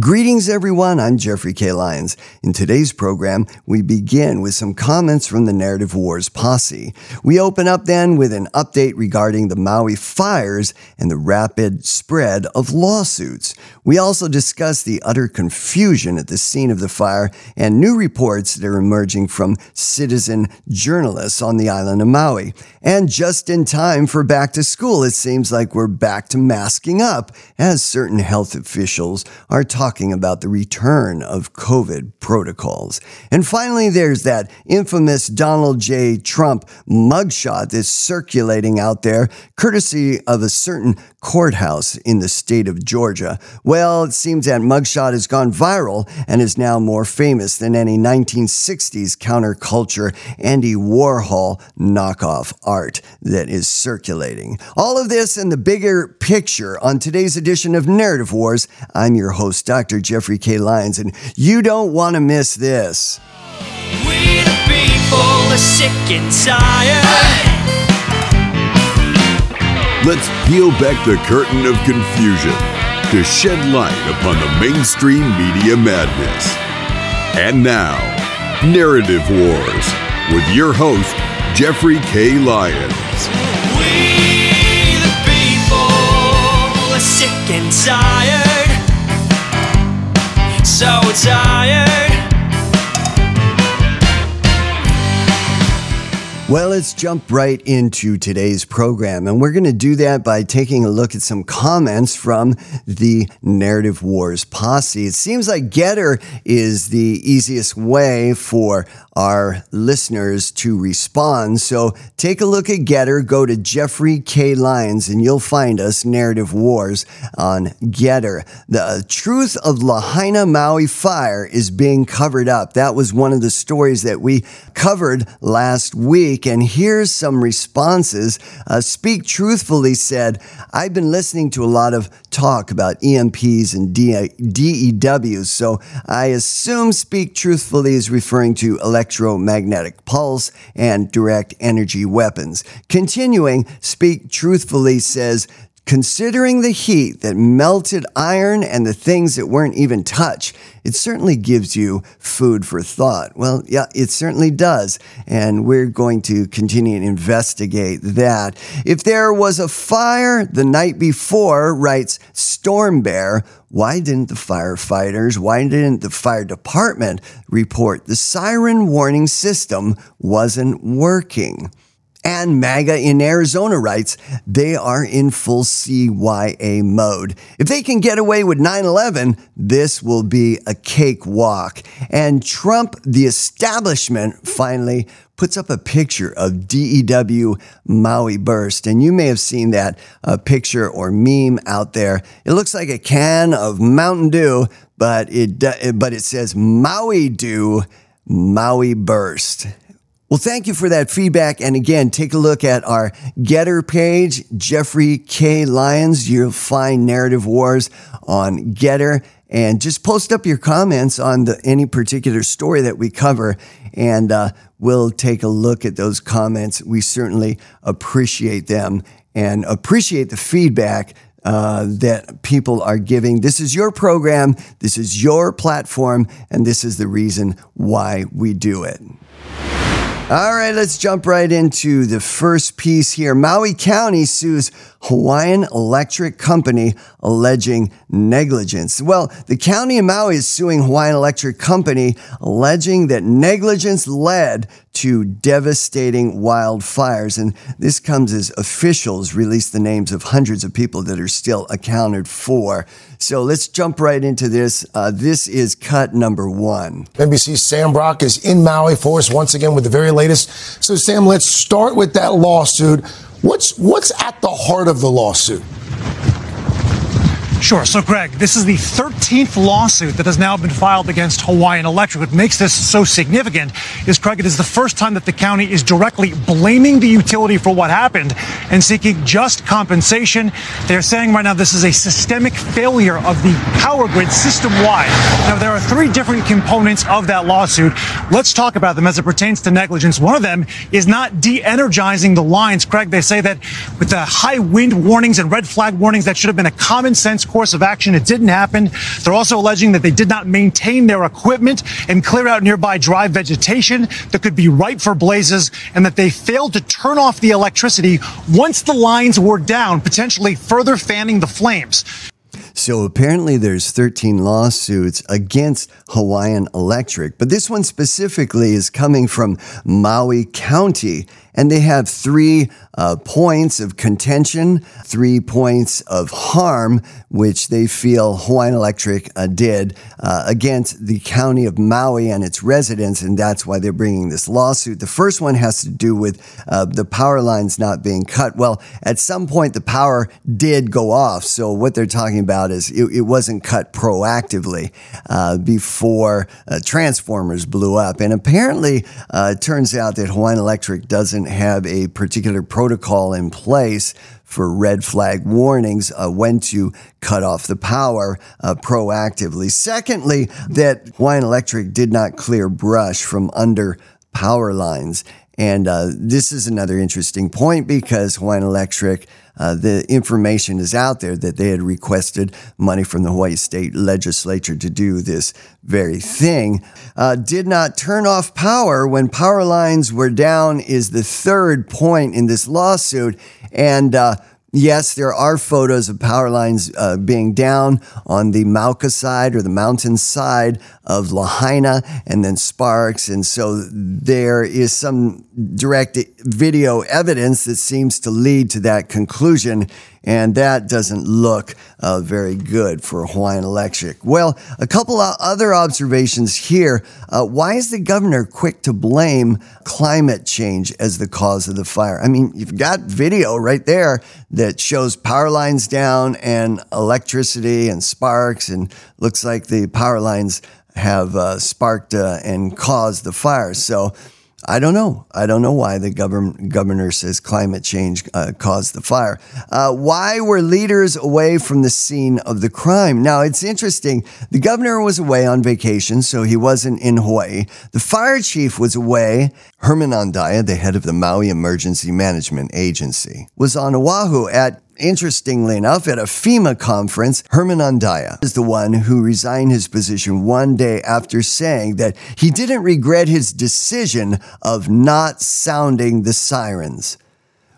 Greetings, everyone. I'm Jeffrey K. Lyons. In today's program, we begin with some comments from the Narrative Wars posse. We open up then with an update regarding the Maui fires and the rapid spread of lawsuits. We also discuss the utter confusion at the scene of the fire and new reports that are emerging from citizen journalists on the island of Maui. And just in time for back to school, it seems like we're back to masking up as certain health officials are talking talking about the return of COVID protocols. And finally, there's that infamous Donald J. Trump mugshot that's circulating out there, courtesy of a certain courthouse in the state of Georgia. Well, it seems that mugshot has gone viral and is now more famous than any 1960s counterculture Andy Warhol knockoff art that is circulating. All of this and the bigger picture on today's edition of Narrative Wars. I'm your host, Dr. Jeffrey K. Lyons, and you don't want to miss this. We the people are sick and tired. Let's peel back the curtain of confusion to shed light upon the mainstream media madness. And now, Narrative Wars with your host, Jeffrey K. Lyons. We the people are sick and tired. So tired. Well, let's jump right into today's program. And we're going to do that by taking a look at some comments from the Narrative Wars posse. It seems like GETTR is the easiest way for our listeners to respond. So take a look at GETTR. go to Jeffrey K. Lyons, and you'll find us, Narrative Wars, on GETTR. The truth of Lahaina Maui fire is being covered up. That was one of the stories that we covered last week. And here's some responses. Uh, Speak Truthfully said, I've been listening to a lot of talk about EMPs and DEWs, so I assume Speak Truthfully is referring to electric electromagnetic pulse, and direct energy weapons. Continuing, Speak Truthfully says, Considering the heat that melted iron and the things that weren't even touched, it certainly gives you food for thought. Well, yeah, it certainly does. And we're going to continue to investigate that. If there was a fire the night before, writes Storm Bear, why didn't the firefighters, why didn't the fire department report the siren warning system wasn't working? And MAGA in Arizona writes they are in full CYA mode. If they can get away with 9 11, this will be a cakewalk. And Trump, the establishment, finally puts up a picture of DEW Maui Burst. And you may have seen that uh, picture or meme out there. It looks like a can of Mountain Dew, but it, but it says Maui Dew Maui Burst. Well, thank you for that feedback. And again, take a look at our GETTR page, Jeffrey K. Lyons. You'll find Narrative Wars on GETTR. And just post up your comments on the, any particular story that we cover, and uh, we'll take a look at those comments. We certainly appreciate them and appreciate the feedback uh, that people are giving. This is your program, this is your platform, and this is the reason why we do it. All right, let's jump right into the first piece here. Maui County sues Hawaiian Electric Company alleging negligence. Well, the county of Maui is suing Hawaiian Electric Company alleging that negligence led to devastating wildfires. And this comes as officials release the names of hundreds of people that are still accounted for. So let's jump right into this. Uh, this is cut number one. NBC's Sam Brock is in Maui for us once again with the very latest. So, Sam, let's start with that lawsuit. What's what's at the heart of the lawsuit? Sure. So, Craig, this is the 13th lawsuit that has now been filed against Hawaiian Electric. What makes this so significant is, Craig, it is the first time that the county is directly blaming the utility for what happened and seeking just compensation. They're saying right now this is a systemic failure of the power grid system wide. Now, there are three different components of that lawsuit. Let's talk about them as it pertains to negligence. One of them is not de energizing the lines. Craig, they say that with the high wind warnings and red flag warnings, that should have been a common sense course of action. It didn't happen. They're also alleging that they did not maintain their equipment and clear out nearby dry vegetation that could be ripe for blazes, and that they failed to turn off the electricity once the lines were down, potentially further fanning the flames. So apparently there's 13 lawsuits against Hawaiian Electric, but this one specifically is coming from Maui County and they have three uh, points of contention, three points of harm, which they feel Hawaiian Electric uh, did uh, against the county of Maui and its residents, and that's why they're bringing this lawsuit. The first one has to do with uh, the power lines not being cut. Well, at some point, the power did go off. So what they're talking about is it, it wasn't cut proactively uh, before uh, transformers blew up. And apparently, it turns out that Hawaiian Electric doesn't doesn't have a particular protocol in place for red flag warnings uh, when to cut off the power uh, proactively. Secondly, that Hawaiian Electric did not clear brush from under power lines. And uh, this is another interesting point because Hawaiian Electric uh, the information is out there that they had requested money from the Hawaii State Legislature to do this very thing. Uh, did not turn off power when power lines were down, is the third point in this lawsuit. And uh, Yes, there are photos of power lines uh, being down on the Mauka side or the mountain side of Lahaina and then Sparks. And so there is some direct video evidence that seems to lead to that conclusion. And that doesn't look uh, very good for Hawaiian Electric. Well, a couple of other observations here. Uh, why is the governor quick to blame climate change as the cause of the fire? I mean, you've got video right there that shows power lines down and electricity and sparks, and looks like the power lines have uh, sparked uh, and caused the fire. So I don't know. I don't know why the governor, governor says climate change uh, caused the fire. Uh, why were leaders away from the scene of the crime? Now, it's interesting. The governor was away on vacation, so he wasn't in Hawaii. The fire chief was away. Herman Andaya, the head of the Maui Emergency Management Agency, was on Oahu at Interestingly enough, at a FEMA conference, Herman Andaya is the one who resigned his position one day after saying that he didn't regret his decision of not sounding the sirens.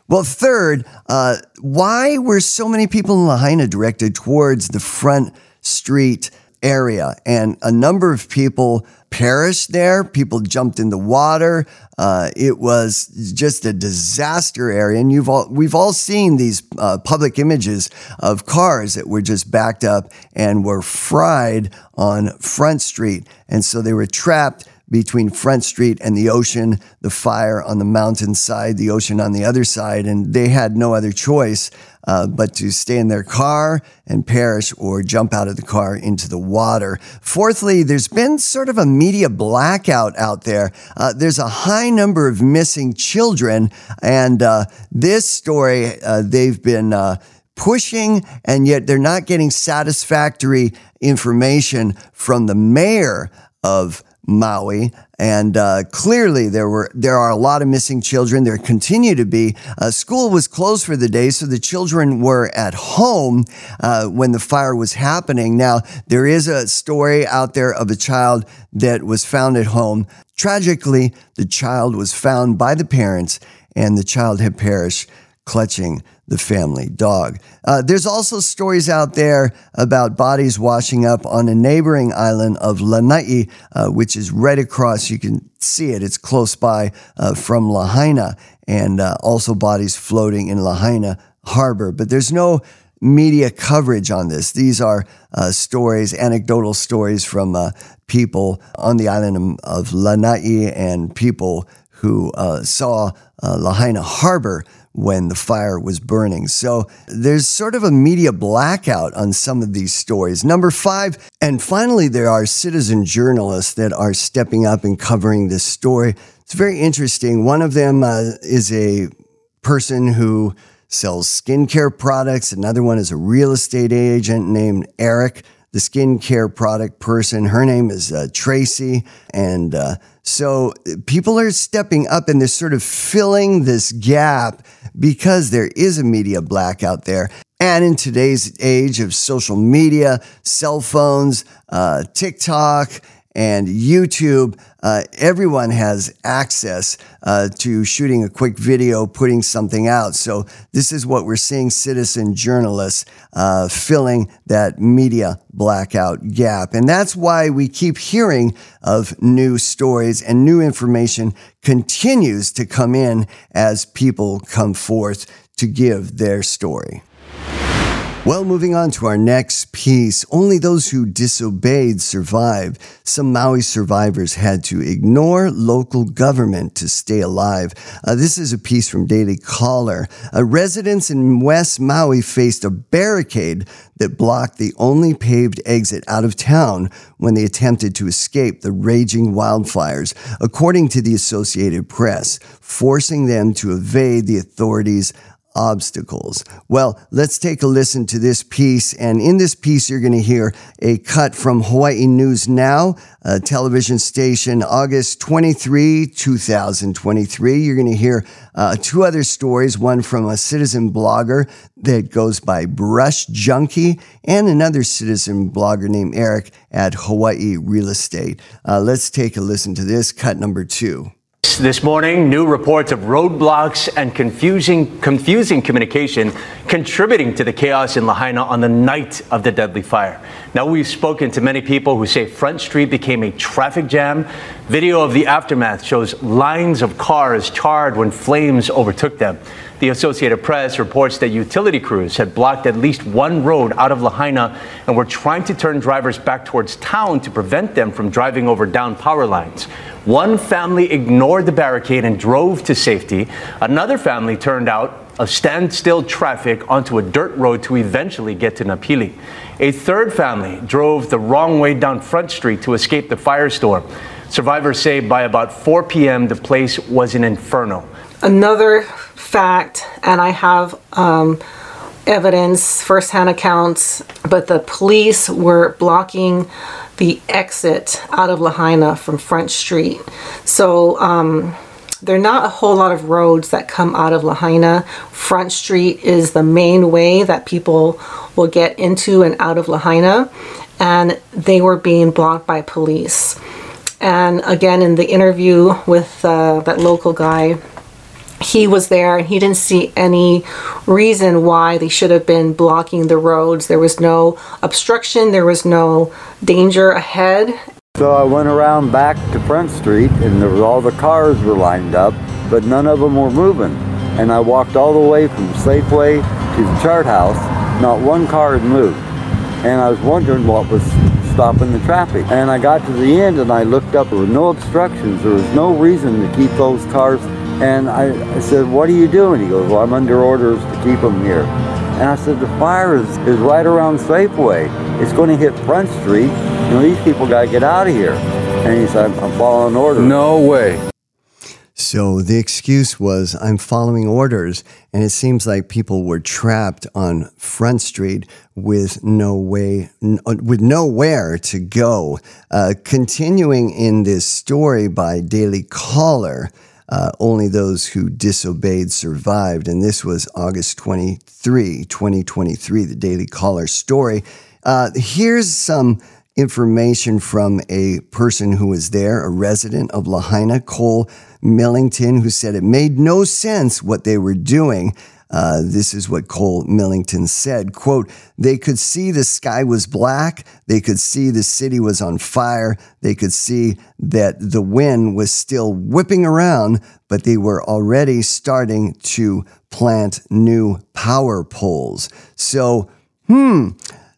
Well, third, uh, why were so many people in Lahaina directed towards the front street area? And a number of people perished there. People jumped in the water. Uh, it was just a disaster area, and you've all we've all seen these uh, public images of cars that were just backed up and were fried on Front Street, and so they were trapped between Front Street and the ocean, the fire on the mountainside, the ocean on the other side, and they had no other choice uh, but to stay in their car and perish or jump out of the car into the water. Fourthly, there's been sort of a media blackout out there. Uh, there's a high number of missing children, and uh, this story uh, they've been uh, pushing, and yet they're not getting satisfactory information from the mayor of Maui, and uh, clearly there were there are a lot of missing children. There continue to be. Uh, school was closed for the day, so the children were at home uh, when the fire was happening. Now there is a story out there of a child that was found at home. Tragically, the child was found by the parents, and the child had perished clutching the family dog. Uh, there's also stories out there about bodies washing up on a neighboring island of Lanai, uh, which is right across. You can see it, it's close by uh, from Lahaina, and uh, also bodies floating in Lahaina harbor. But there's no media coverage on this. These are uh, stories, anecdotal stories from uh, people on the island of Lanai and people who saw Lahaina harbor when the fire was burning. So there's sort of a media blackout on some of these stories. Number five, and finally, there are citizen journalists that are stepping up and covering this story. It's very interesting. One of them uh, is a person who sells skincare products, another one is a real estate agent named Eric. The skincare product person, her name is uh, Tracy, and uh, so people are stepping up and they're sort of filling this gap because there is a media blackout there. And in today's age of social media, cell phones, uh, TikTok, and YouTube, uh, everyone has access uh, to shooting a quick video, putting something out. So, this is what we're seeing citizen journalists uh, filling that media blackout gap. And that's why we keep hearing of new stories and new information continues to come in as people come forth to give their story. Well, moving on to our next piece. Only those who disobeyed survived. Some Maui survivors had to ignore local government to stay alive. Uh, this is a piece from Daily Caller. Uh, residents in West Maui faced a barricade that blocked the only paved exit out of town when they attempted to escape the raging wildfires, according to the Associated Press, forcing them to evade the authorities' obstacles. Well, let's take a listen to this piece. And in this piece, you're going to hear a cut from Hawaii News Now, a television station, August 23, 2023. You're going to hear uh, two other stories one from a citizen blogger that goes by Brush Junkie, and another citizen blogger named Eric at Hawaii Real Estate. Uh, let's take a listen to this, cut number two. This morning, new reports of roadblocks and confusing, confusing communication contributing to the chaos in Lahaina on the night of the deadly fire. Now, we've spoken to many people who say Front Street became a traffic jam. Video of the aftermath shows lines of cars charred when flames overtook them. The Associated Press reports that utility crews had blocked at least one road out of Lahaina and were trying to turn drivers back towards town to prevent them from driving over down power lines. One family ignored the barricade and drove to safety. Another family turned out of standstill traffic onto a dirt road to eventually get to Napili. A third family drove the wrong way down Front Street to escape the firestorm. Survivors say by about 4 p.m., the place was an inferno. Another fact, and I have um, evidence, firsthand accounts, but the police were blocking the exit out of Lahaina from Front Street. So, um, there are not a whole lot of roads that come out of Lahaina. Front Street is the main way that people will get into and out of Lahaina, and they were being blocked by police. And again, in the interview with uh, that local guy, he was there and he didn't see any reason why they should have been blocking the roads. There was no obstruction, there was no danger ahead. So I went around back to Front Street and there was all the cars were lined up, but none of them were moving. And I walked all the way from Safeway to the chart house. Not one car had moved. And I was wondering what was stopping the traffic. And I got to the end and I looked up, there were no obstructions. There was no reason to keep those cars. And I, I said, what are you doing? He goes, well, I'm under orders to keep them here. And I said, the fire is, is right around Safeway. It's going to hit Front Street. You know, these people got to get out of here. And he said, I'm following orders. No way. So the excuse was, I'm following orders. And it seems like people were trapped on Front Street with no way, with nowhere to go. Uh, continuing in this story by Daily Caller, uh, only those who disobeyed survived. And this was August 23, 2023, the Daily Caller story. Uh, here's some information from a person who was there, a resident of Lahaina, Cole Millington, who said it made no sense what they were doing. Uh, this is what Cole Millington said. Quote, they could see the sky was black. They could see the city was on fire. They could see that the wind was still whipping around, but they were already starting to plant new power poles. So, hmm,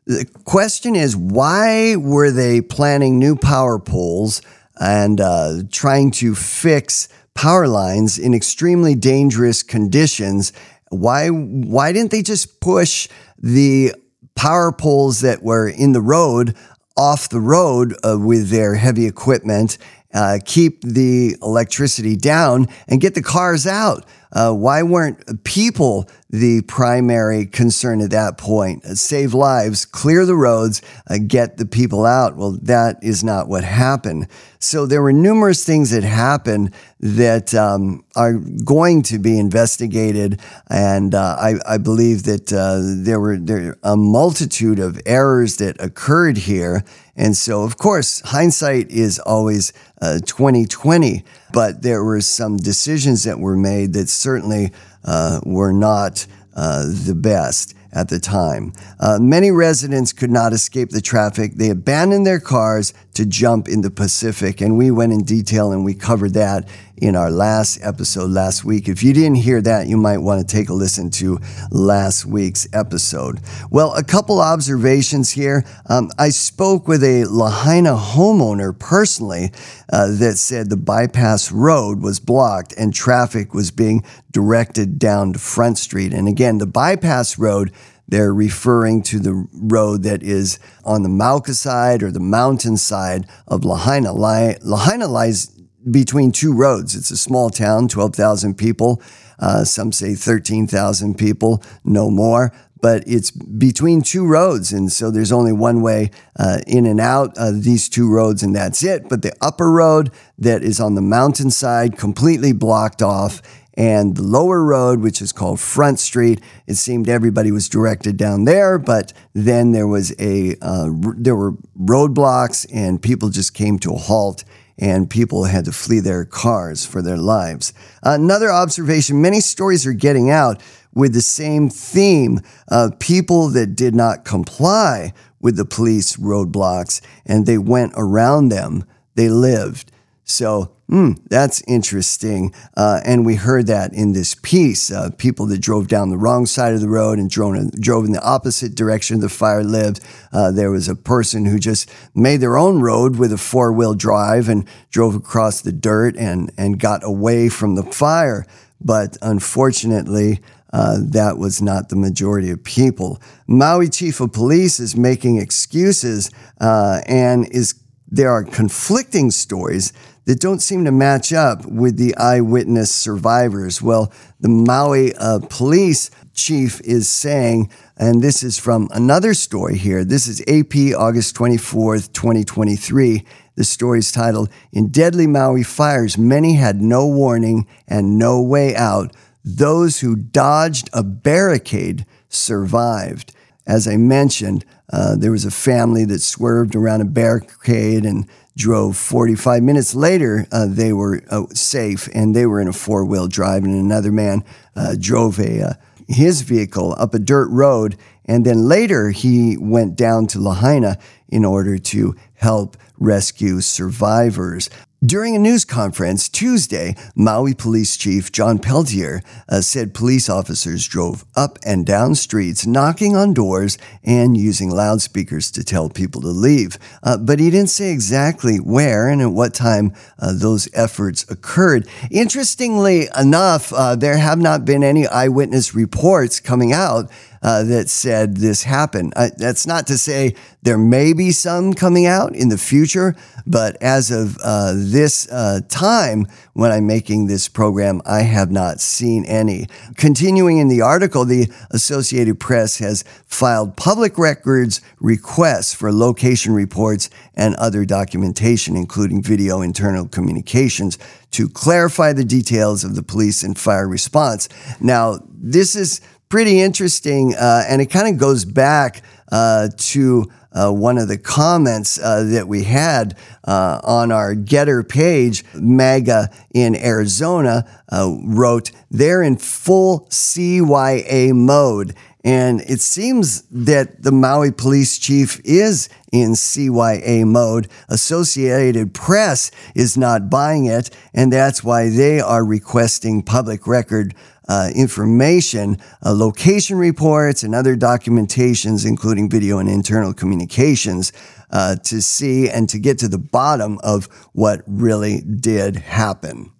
the question is why were they planting new power poles and uh, trying to fix power lines in extremely dangerous conditions why why didn't they just push the power poles that were in the road off the road uh, with their heavy equipment, uh, keep the electricity down, and get the cars out? Uh, why weren't people the primary concern at that point? Uh, save lives, clear the roads, uh, get the people out. Well, that is not what happened. So there were numerous things that happened that um, are going to be investigated, and uh, I, I, believe that uh, there were there a multitude of errors that occurred here. And so, of course, hindsight is always uh, 2020, but there were some decisions that were made that certainly uh, were not uh, the best at the time. Uh, many residents could not escape the traffic. They abandoned their cars to jump in the Pacific, and we went in detail and we covered that in our last episode last week. If you didn't hear that, you might want to take a listen to last week's episode. Well, a couple observations here. Um, I spoke with a Lahaina homeowner personally uh, that said the bypass road was blocked and traffic was being directed down to Front Street. And again, the bypass road they're referring to the road that is on the Mauka side or the mountain side of Lahaina. Lahaina lies between two roads. It's a small town, 12,000 people. Uh, some say 13,000 people, no more. But it's between two roads. And so there's only one way uh, in and out of these two roads, and that's it. But the upper road that is on the mountainside, completely blocked off. And the lower road, which is called Front Street, it seemed everybody was directed down there, but then there was a uh, there were roadblocks, and people just came to a halt and people had to flee their cars for their lives. Another observation many stories are getting out with the same theme of people that did not comply with the police roadblocks and they went around them, they lived. So Mm, that's interesting. Uh, and we heard that in this piece. Uh, people that drove down the wrong side of the road and drove in, drove in the opposite direction the fire lived. Uh, there was a person who just made their own road with a four wheel drive and drove across the dirt and, and got away from the fire. But unfortunately, uh, that was not the majority of people. Maui chief of police is making excuses uh, and is there are conflicting stories that don't seem to match up with the eyewitness survivors. Well, the Maui uh, police chief is saying, and this is from another story here. This is AP August 24th, 2023. The story is titled In Deadly Maui Fires, Many Had No Warning and No Way Out. Those who dodged a barricade survived. As I mentioned, uh, there was a family that swerved around a barricade and drove 45 minutes later uh, they were uh, safe and they were in a four-wheel drive and another man uh, drove a uh, his vehicle up a dirt road and then later he went down to lahaina in order to help rescue survivors during a news conference Tuesday, Maui Police Chief John Pelletier uh, said police officers drove up and down streets, knocking on doors and using loudspeakers to tell people to leave. Uh, but he didn't say exactly where and at what time uh, those efforts occurred. Interestingly enough, uh, there have not been any eyewitness reports coming out uh, that said this happened. Uh, that's not to say there may be some coming out in the future, but as of uh, this uh, time when I'm making this program, I have not seen any. Continuing in the article, the Associated Press has filed public records requests for location reports and other documentation, including video internal communications, to clarify the details of the police and fire response. Now, this is pretty interesting, uh, and it kind of goes back uh, to uh, one of the comments uh, that we had uh, on our GETTR page. MAGA in Arizona uh, wrote, They're in full CYA mode. And it seems that the Maui police chief is in CYA mode. Associated Press is not buying it, and that's why they are requesting public record uh, information, uh, location reports, and other documentations, including video and internal communications, uh, to see and to get to the bottom of what really did happen.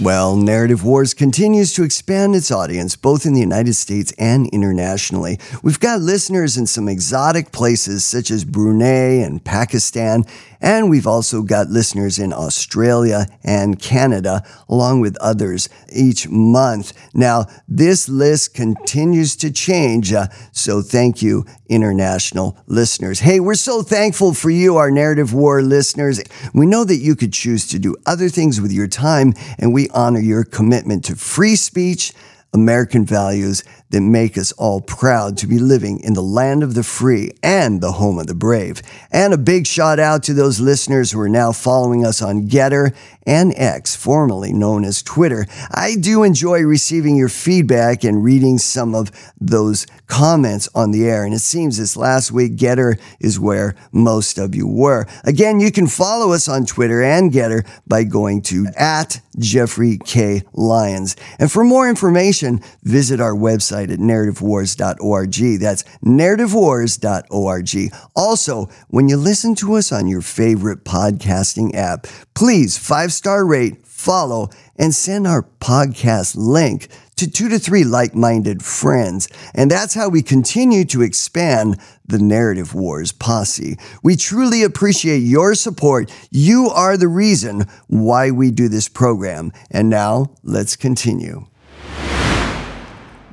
Well, Narrative Wars continues to expand its audience both in the United States and internationally. We've got listeners in some exotic places such as Brunei and Pakistan, And we've also got listeners in Australia and Canada, along with others each month. Now, this list continues to change, uh, so thank you, international listeners. Hey, we're so thankful for you, our Narrative War listeners. We know that you could choose to do other things with your time, and we honor your commitment to free speech, American values, that make us all proud to be living in the land of the free and the home of the brave. And a big shout out to those listeners who are now following us on GETTR and X, formerly known as Twitter. I do enjoy receiving your feedback and reading some of those comments on the air. And it seems this last week, GETTR is where most of you were. Again, you can follow us on Twitter and GETTR by going to at Jeffrey K. Lyons. And for more information, visit our website website at narrativewars.org. That's narrativewars.org. Also, when you listen to us on your favorite podcasting app, please five star rate, follow, and send our podcast link to two to three like minded friends. And that's how we continue to expand the Narrative Wars posse. We truly appreciate your support. You are the reason why we do this program. And now let's continue.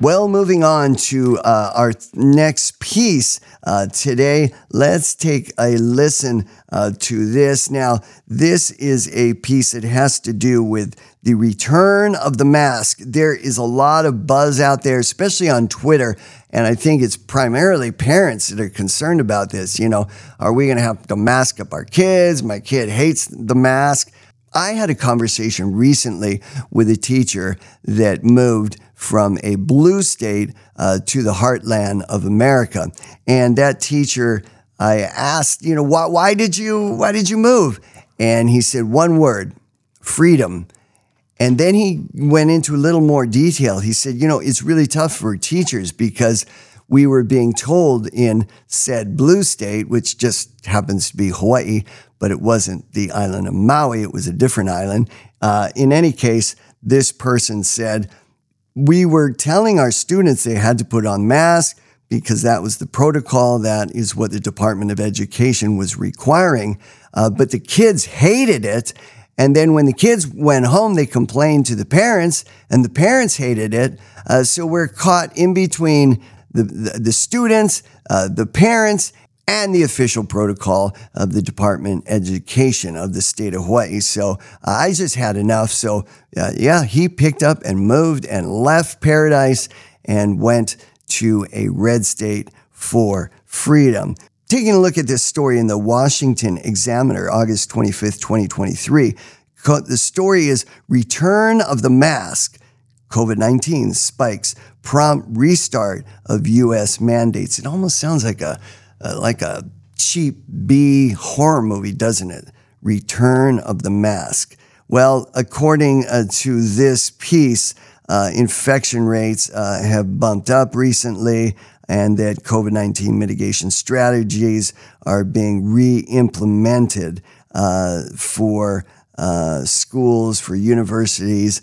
Well, moving on to uh, our next piece uh, today, let's take a listen uh, to this. Now, this is a piece that has to do with the return of the mask. There is a lot of buzz out there, especially on Twitter. And I think it's primarily parents that are concerned about this. You know, are we going to have to mask up our kids? My kid hates the mask. I had a conversation recently with a teacher that moved from a blue state uh, to the heartland of America. And that teacher, I asked, you know, why, why did you why did you move? And he said one word, freedom. And then he went into a little more detail. He said, you know, it's really tough for teachers because we were being told in said blue state, which just happens to be Hawaii, but it wasn't the island of Maui, it was a different island. Uh, in any case, this person said, We were telling our students they had to put on masks because that was the protocol. That is what the Department of Education was requiring. Uh, but the kids hated it. And then when the kids went home, they complained to the parents, and the parents hated it. Uh, so we're caught in between the, the, the students, uh, the parents, and the official protocol of the Department of Education of the state of Hawaii. So uh, I just had enough. So uh, yeah, he picked up and moved and left paradise and went to a red state for freedom. Taking a look at this story in the Washington Examiner, August 25th, 2023, the story is Return of the Mask. COVID 19 spikes, prompt restart of U.S. mandates. It almost sounds like a uh, like a cheap B horror movie, doesn't it? Return of the Mask. Well, according uh, to this piece, uh, infection rates uh, have bumped up recently, and that COVID 19 mitigation strategies are being re implemented uh, for uh, schools, for universities,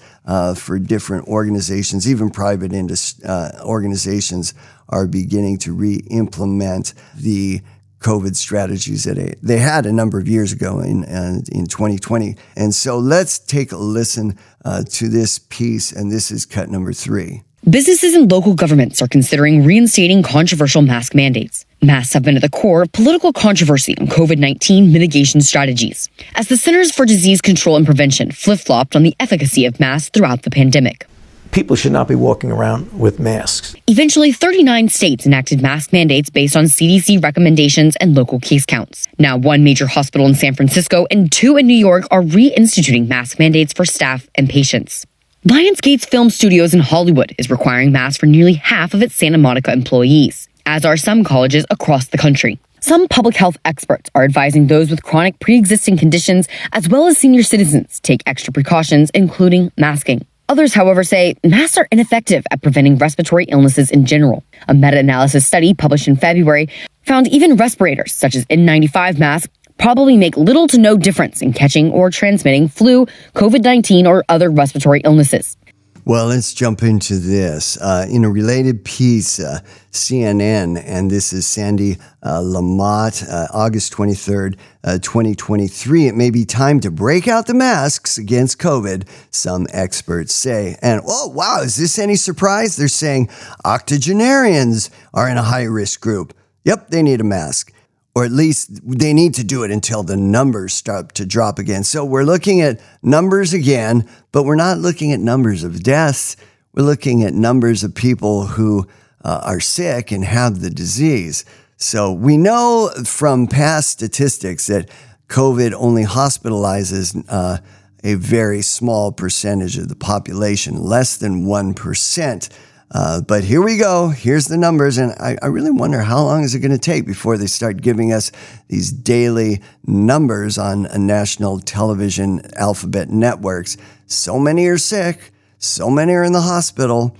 for different organizations, even private indus- organizations are beginning to re-implement the COVID strategies that they had a number of years ago in in 2020. And so let's take a listen uh, to this piece, and this is cut number three. Businesses and local governments are considering reinstating controversial mask mandates. Masks have been at the core of political controversy on COVID 19 mitigation strategies, as the Centers for Disease Control and Prevention flip flopped on the efficacy of masks throughout the pandemic. People should not be walking around with masks. Eventually, 39 states enacted mask mandates based on CDC recommendations and local case counts. Now, one major hospital in San Francisco and two in New York are reinstituting mask mandates for staff and patients. Lionsgate's Film Studios in Hollywood is requiring masks for nearly half of its Santa Monica employees, as are some colleges across the country. Some public health experts are advising those with chronic pre existing conditions, as well as senior citizens, take extra precautions, including masking. Others, however, say masks are ineffective at preventing respiratory illnesses in general. A meta analysis study published in February found even respirators, such as N95 masks, probably make little to no difference in catching or transmitting flu, COVID 19, or other respiratory illnesses. Well, let's jump into this. Uh, in a related piece, uh, CNN, and this is Sandy uh, LaMotte, uh, August 23rd, uh, 2023. It may be time to break out the masks against COVID, some experts say. And oh, wow, is this any surprise? They're saying octogenarians are in a high risk group. Yep, they need a mask or at least they need to do it until the numbers start to drop again. So we're looking at numbers again, but we're not looking at numbers of deaths. We're looking at numbers of people who uh, are sick and have the disease. So we know from past statistics that COVID only hospitalizes uh, a very small percentage of the population, less than 1%. Uh, but here we go. Here's the numbers. And I, I really wonder how long is it going to take before they start giving us these daily numbers on national television alphabet networks. So many are sick. So many are in the hospital.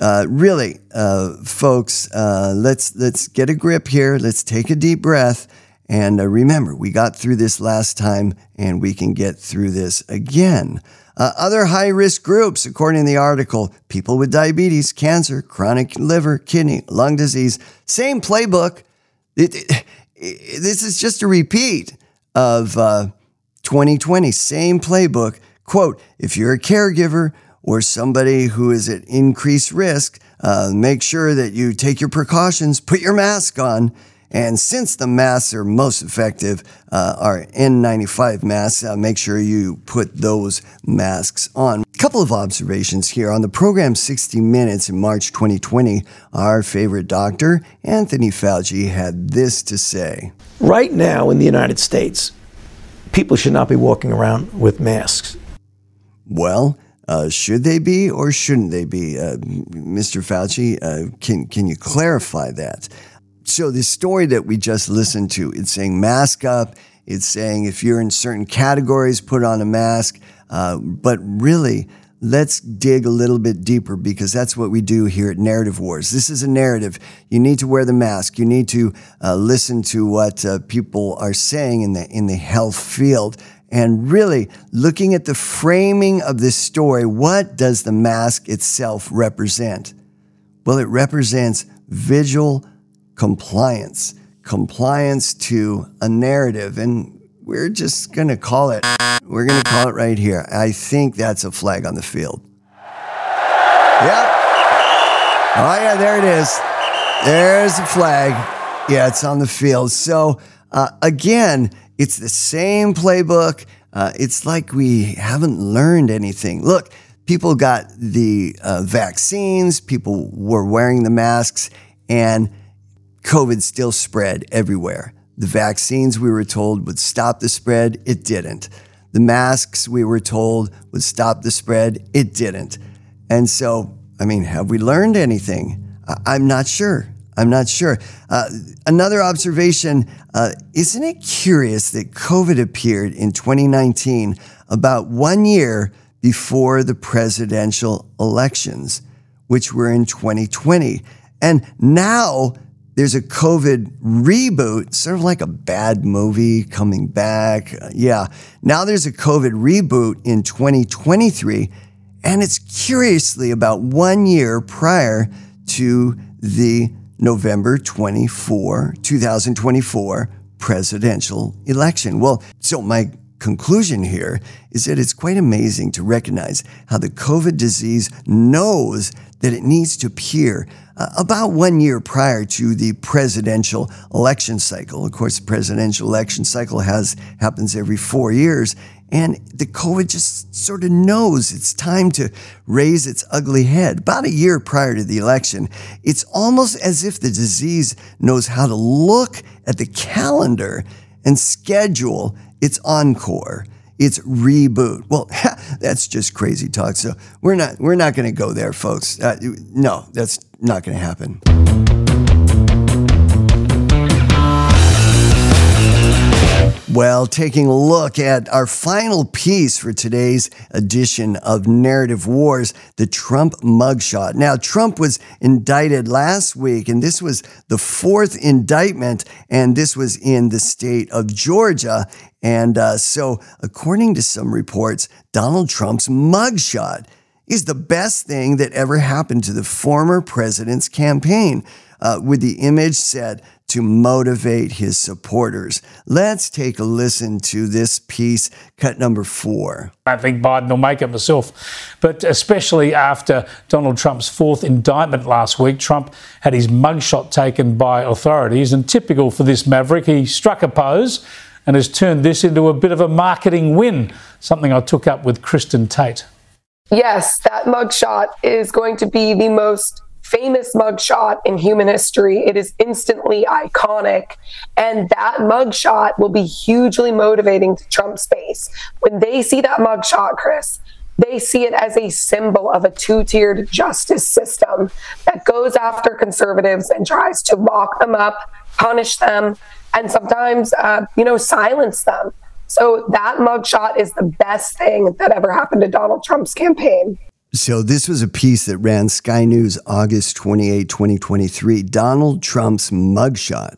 Uh, really, uh, folks, uh, let's let's get a grip here. Let's take a deep breath, and uh, remember, we got through this last time, and we can get through this again. Uh, other high risk groups, according to the article, people with diabetes, cancer, chronic liver, kidney, lung disease, same playbook. It, it, it, this is just a repeat of uh, 2020, same playbook. Quote, if you're a caregiver or somebody who is at increased risk, uh, make sure that you take your precautions, put your mask on. And since the masks are most effective, uh, are N95 masks, uh, make sure you put those masks on. A couple of observations here. On the program 60 Minutes in March 2020, our favorite doctor, Anthony Fauci, had this to say. Right now in the United States, people should not be walking around with masks. Well, uh, should they be or shouldn't they be? Uh, Mr. Fauci, uh, can, can you clarify that? So the story that we just listened to, it's saying mask up. It's saying if you're in certain categories, put on a mask. Uh, but really, let's dig a little bit deeper because that's what we do here at Narrative Wars. This is a narrative. You need to wear the mask. You need to uh, listen to what uh, people are saying in the in the health field. And really looking at the framing of this story, what does the mask itself represent? Well, it represents vigil compliance, compliance to a narrative. And we're just going to call it, we're going to call it right here. I think that's a flag on the field. Yep. Oh, yeah, there it is. There's a flag. Yeah, it's on the field. So, uh, again, it's the same playbook. Uh, it's like we haven't learned anything. Look, people got the uh, vaccines, people were wearing the masks, and COVID still spread everywhere. The vaccines we were told would stop the spread, it didn't. The masks we were told would stop the spread, it didn't. And so, I mean, have we learned anything? I'm not sure. I'm not sure. Uh, another observation uh, isn't it curious that COVID appeared in 2019, about one year before the presidential elections, which were in 2020? And now there's a COVID reboot, sort of like a bad movie coming back. Yeah. Now there's a COVID reboot in 2023, and it's curiously about one year prior to the November 24, 2024 presidential election. Well, so my conclusion here is that it's quite amazing to recognize how the COVID disease knows that it needs to appear uh, about one year prior to the presidential election cycle. Of course, the presidential election cycle has happens every four years, and the COVID just sort of knows it's time to raise its ugly head. About a year prior to the election, it's almost as if the disease knows how to look at the calendar and schedule its encore it's reboot. Well, that's just crazy talk. So we're not we're not going to go there, folks. Uh, no, that's not going to happen. Well, taking a look at our final piece for today's edition of Narrative Wars, the Trump mugshot. Now, Trump was indicted last week, and this was the fourth indictment, and this was in the state of Georgia. And uh, so, according to some reports, Donald Trump's mugshot is the best thing that ever happened to the former president's campaign, uh, with the image said to motivate his supporters. Let's take a listen to this piece, cut number four. I think Biden will make it myself, but especially after Donald Trump's fourth indictment last week, Trump had his mugshot taken by authorities, and typical for this maverick, he struck a pose and has turned this into a bit of a marketing win, something I took up with Kristin Tate. Yes, that mugshot is going to be the most famous mugshot in human history. It is instantly iconic. And that mugshot will be hugely motivating to Trump's base. When they see that mugshot, Chris, they see it as a symbol of a two tiered justice system that goes after conservatives and tries to lock them up, punish them, and sometimes, uh, you know, silence them. So that mugshot is the best thing that ever happened to Donald Trump's campaign. So, this was a piece that ran Sky News August 28, 2023. Donald Trump's mugshot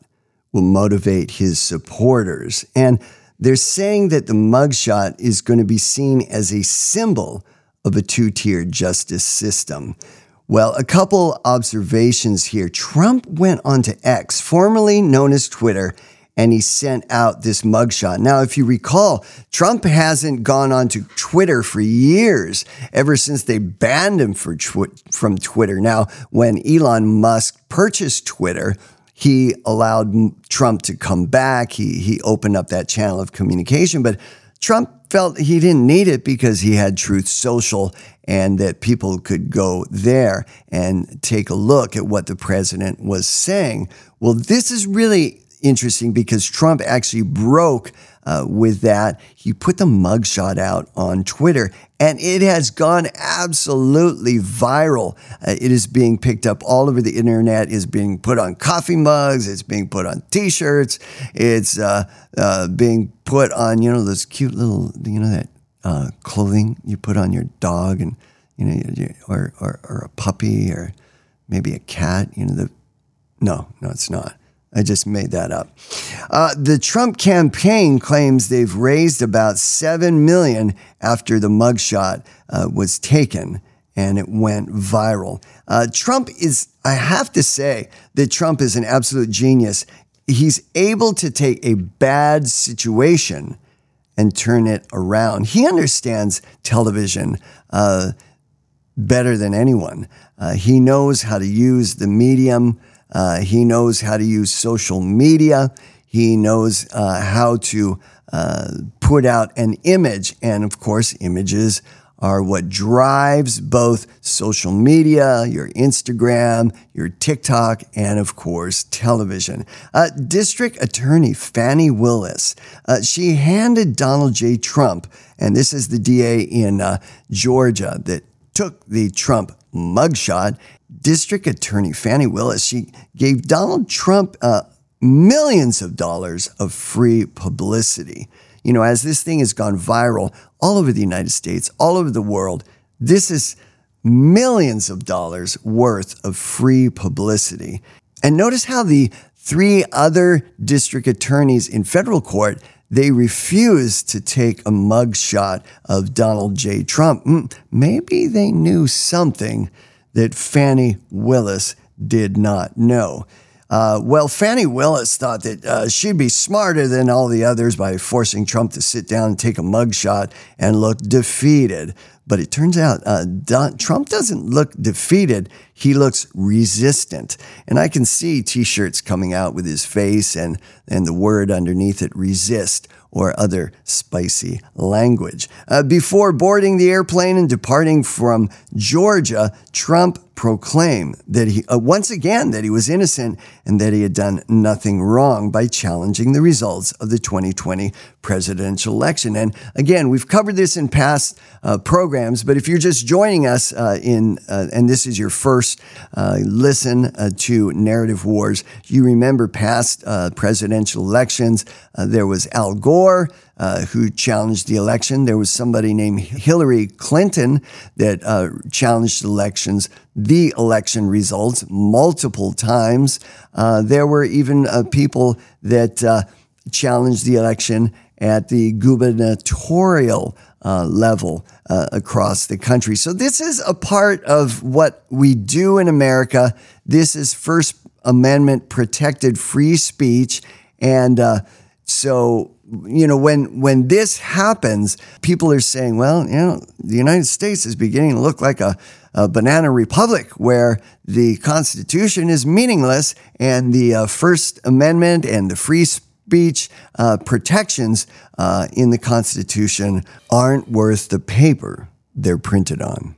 will motivate his supporters. And they're saying that the mugshot is going to be seen as a symbol of a two tiered justice system. Well, a couple observations here. Trump went onto X, formerly known as Twitter, and he sent out this mugshot. Now, if you recall, Trump hasn't gone onto Twitter for years, ever since they banned him tw- from Twitter. Now, when Elon Musk purchased Twitter, he allowed Trump to come back. He, he opened up that channel of communication, but Trump felt he didn't need it because he had Truth Social and that people could go there and take a look at what the president was saying. Well, this is really interesting because Trump actually broke uh, with that. He put the mugshot out on Twitter and it has gone absolutely viral. Uh, it is being picked up all over the internet, is being put on coffee mugs, it's being put on t shirts, it's uh, uh, being put on, you know, those cute little, you know, that uh, clothing you put on your dog and, you know, or, or, or a puppy or maybe a cat, you know, the, no, no, it's not. I just made that up. Uh, the Trump campaign claims they've raised about seven million after the mugshot uh, was taken and it went viral. Uh, Trump is, I have to say, that Trump is an absolute genius. He's able to take a bad situation and turn it around. He understands television uh, better than anyone. Uh, he knows how to use the medium. Uh, he knows how to use social media. He knows uh, how to uh, put out an image. And of course, images are what drives both social media, your Instagram, your TikTok, and of course, television. Uh, District Attorney Fani Willis, uh, she handed Donald J. Trump, and this is the DA in uh, Georgia that took the Trump mugshot District Attorney Fani Willis, she gave Donald Trump uh, millions of dollars of free publicity. You know, as this thing has gone viral all over the United States, all over the world, this is millions of dollars worth of free publicity. And notice how the three other district attorneys in federal court they refused to take a mugshot of Donald J. Trump. Hmm, maybe they knew something that Fani Willis did not know. Uh, well, Fani Willis thought that uh, she'd be smarter than all the others by forcing Trump to sit down and take a mugshot and look defeated. But it turns out uh, Don, Trump doesn't look defeated. He looks resistant. And I can see t shirts coming out with his face and, and the word underneath it resist or other spicy language. Uh, before boarding the airplane and departing from Georgia, Trump proclaimed that he, uh, once again, that he was innocent and that he had done nothing wrong by challenging the results of the 2020 presidential election. And again, we've covered this in past uh, programs, but if you're just joining us uh, in, uh, and this is your first uh, listen uh, to Narrative Wars, you remember past presidential elections. there was Al Gore uh, who challenged the election. There was somebody named Hillary Clinton that uh, challenged elections, the election results multiple times. Uh, there were even uh, people that uh, challenged the election at the gubernatorial level across the country. So, this is a part of what we do in America. This is First Amendment protected free speech. And so, you know, when when this happens, people are saying, well, you know, the United States is beginning to look like a, a banana republic where the Constitution is meaningless and the uh, First Amendment and the free speech uh, protections uh, in the Constitution aren't worth the paper they're printed on.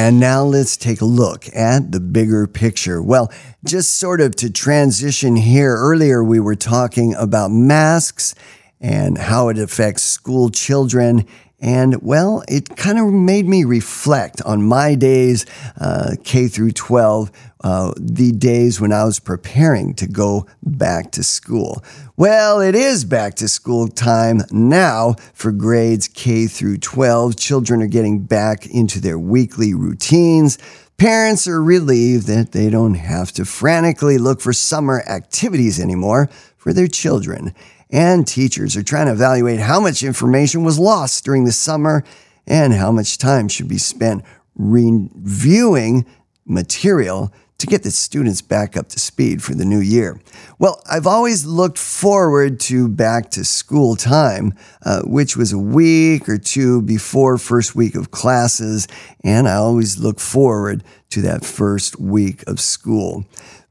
And now let's take a look at the bigger picture. Well, just sort of to transition here, earlier we were talking about masks and how it affects school children. And well, it kind of made me reflect on my days, uh, K through 12, uh, the days when I was preparing to go back to school. Well, it is back to school time now for grades K through 12. Children are getting back into their weekly routines. Parents are relieved that they don't have to frantically look for summer activities anymore for their children. And teachers are trying to evaluate how much information was lost during the summer and how much time should be spent reviewing material to get the students back up to speed for the new year? Well, I've always looked forward to back to school time, uh, which was a week or two before first week of classes, and I always look forward to that first week of school.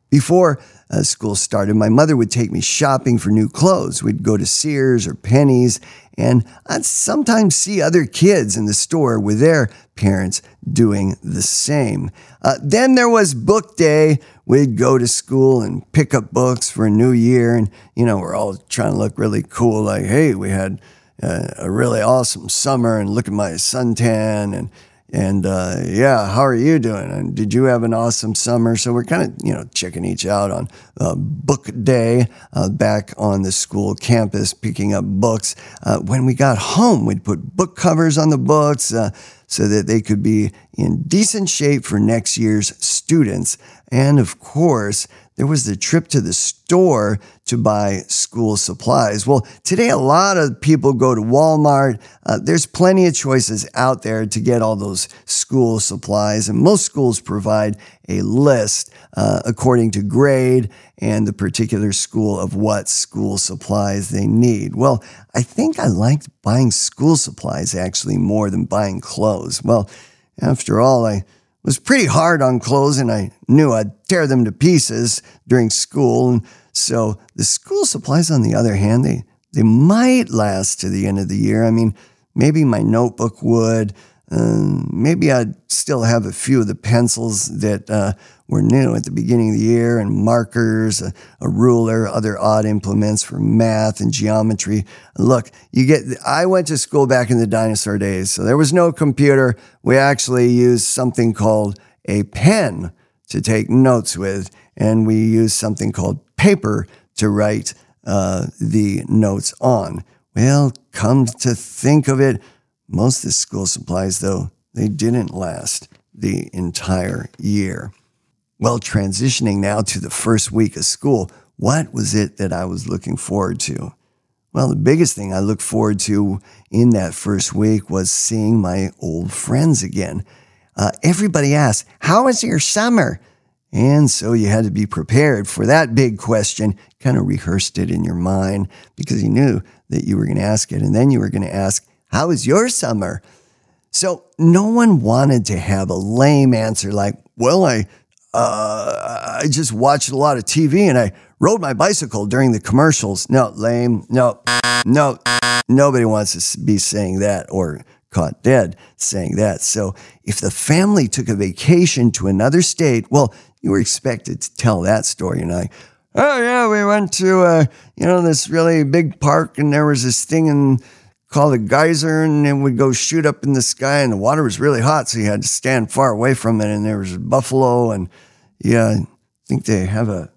Before uh, school started, my mother would take me shopping for new clothes. We'd go to Sears or Penney's, and I'd sometimes see other kids in the store with their parents doing the same. Uh, then there was book day. We'd go to school and pick up books for a new year, and you know we're all trying to look really cool. Like, hey, we had uh, a really awesome summer, and look at my suntan, and and uh, yeah, how are you doing? And did you have an awesome summer? So we're kind of you know checking each out on uh, book day uh, back on the school campus, picking up books. Uh, when we got home, we'd put book covers on the books uh, so that they could be in decent shape for next year's students. And of course, there was the trip to the store to buy school supplies. Well, today a lot of people go to Walmart. Uh, there's plenty of choices out there to get all those school supplies, and most schools provide a list uh, according to grade and the particular school of what school supplies they need. Well, I think I liked buying school supplies actually more than buying clothes. Well, after all, I was pretty hard on clothes and I knew I'd tear them to pieces during school. And so the school supplies, on the other hand, they, they might last to the end of the year. I mean, maybe my notebook would. Um, maybe I'd still have a few of the pencils that uh, were new at the beginning of the year, and markers, a, a, ruler, other odd implements for math and geometry. Look, you get. I went to school back in the dinosaur days, so there was no computer. We actually used something called a pen to take notes with, and we used something called paper to write uh, the notes on. Well, come to think of it most of the school supplies, though, they didn't last the entire year. Well, transitioning now to the first week of school, what was it that I was looking forward to? Well, the biggest thing I looked forward to in that first week was seeing my old friends again. Uh, everybody asked, How was your summer? And so you had to be prepared for that big question, kind of rehearsed it in your mind because you knew that you were going to ask it. And then you were going to ask, how was your summer? So no one wanted to have a lame answer like, well, I, uh, I just watched a lot of TV and I rode my bicycle during the commercials. No, lame. No, no, nobody wants to be saying that or caught dead saying that. So if the family took a vacation to another state, well, you were expected to tell that story. And I, oh yeah, we went to, uh, you know, this really big park and there was this thing and called a geyser and it would go shoot up in the sky and the water was really hot so you had to stand far away from it and there was buffalo and yeah i think they have a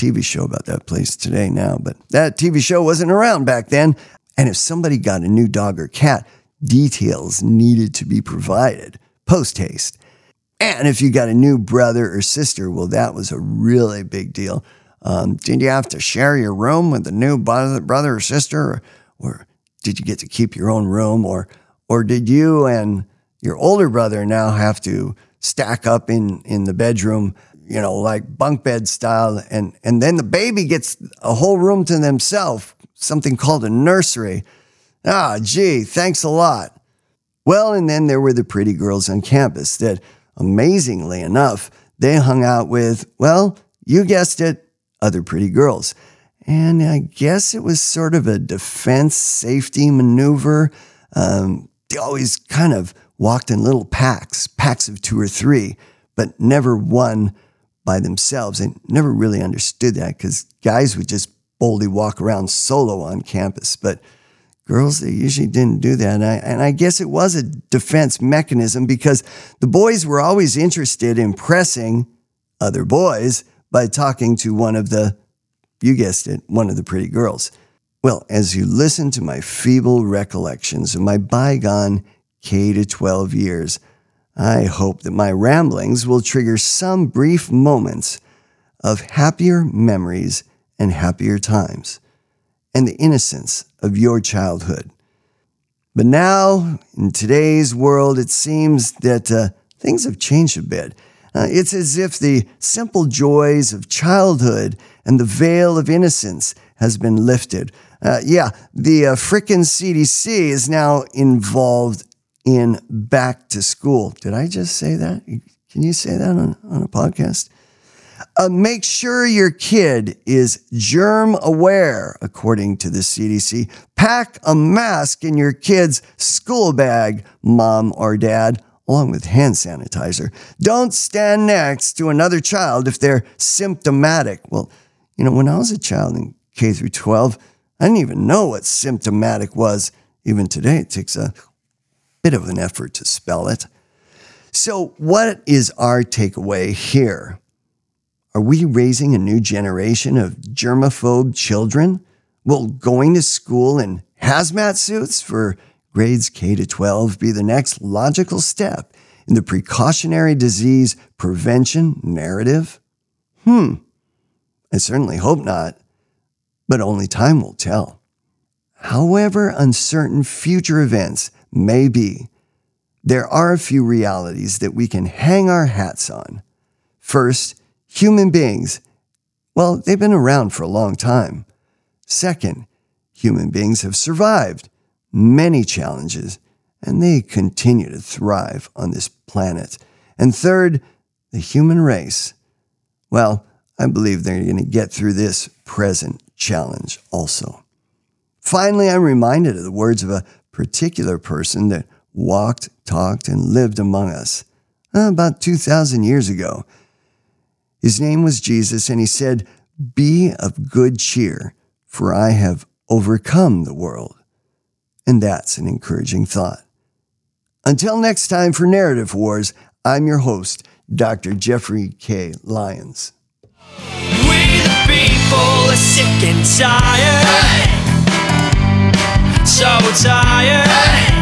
tv show about that place today now but that tv show wasn't around back then. And if somebody got a new dog or cat details needed to be provided post haste and if you got a new brother or sister well that was a really big deal. Um, did you have to share your room with the new brother, or sister, or, or did you get to keep your own room, or or did you and your older brother now have to stack up in in the bedroom, you know, like bunk bed style, and and then the baby gets a whole room to themselves, something called a nursery. Ah, gee, thanks a lot. Well, and then there were the pretty girls on campus that, amazingly enough, they hung out with, well, you guessed it, other pretty girls. And I guess it was sort of a defense safety maneuver. Um, they always kind of walked in little packs, packs of two or three, but never one by themselves. I never really understood that because guys would just boldly walk around solo on campus. But girls, they usually didn't do that. And I, and I guess it was a defense mechanism because the boys were always interested in impressing other boys by talking to one of the, you guessed it, one of the pretty girls. Well, as you listen to my feeble recollections of my bygone K to 12 years, I hope that my ramblings will trigger some brief moments of happier memories and happier times and the innocence of your childhood. But now, in today's world, it seems that uh, things have changed a bit. Uh, it's as if the simple joys of childhood and the veil of innocence has been lifted. Uh, yeah, the uh, frickin' CDC is now involved in back to school. Did I just say that? Can you say that on, on a podcast? Uh, make sure your kid is germ aware, according to the CDC. Pack a mask in your kid's school bag, mom or dad, along with hand sanitizer. Don't stand next to another child if they're symptomatic. Well, you know, when I was a child in K through 12, I didn't even know what symptomatic was. Even today, it takes a bit of an effort to spell it. So, what is our takeaway here? Are we raising a new generation of germaphobe children? Will going to school in hazmat suits for grades K to 12 be the next logical step in the precautionary disease prevention narrative? Hmm, I certainly hope not, but only time will tell. However uncertain future events may be, there are a few realities that we can hang our hats on. First, human beings, well, they've been around for a long time. Second, human beings have survived many challenges and they continue to thrive on this planet. And third, the human race. Well, I believe they're going to get through this present challenge also. Finally, I'm reminded of the words of a particular person that walked, talked, and lived among us uh, about 2,000 years ago. His name was Jesus, and he said, Be of good cheer, for I have overcome the world. And that's an encouraging thought. Until next time for Narrative Wars, I'm your host, Dr. Jeffrey K. Lyons. Sick and tired. So tired.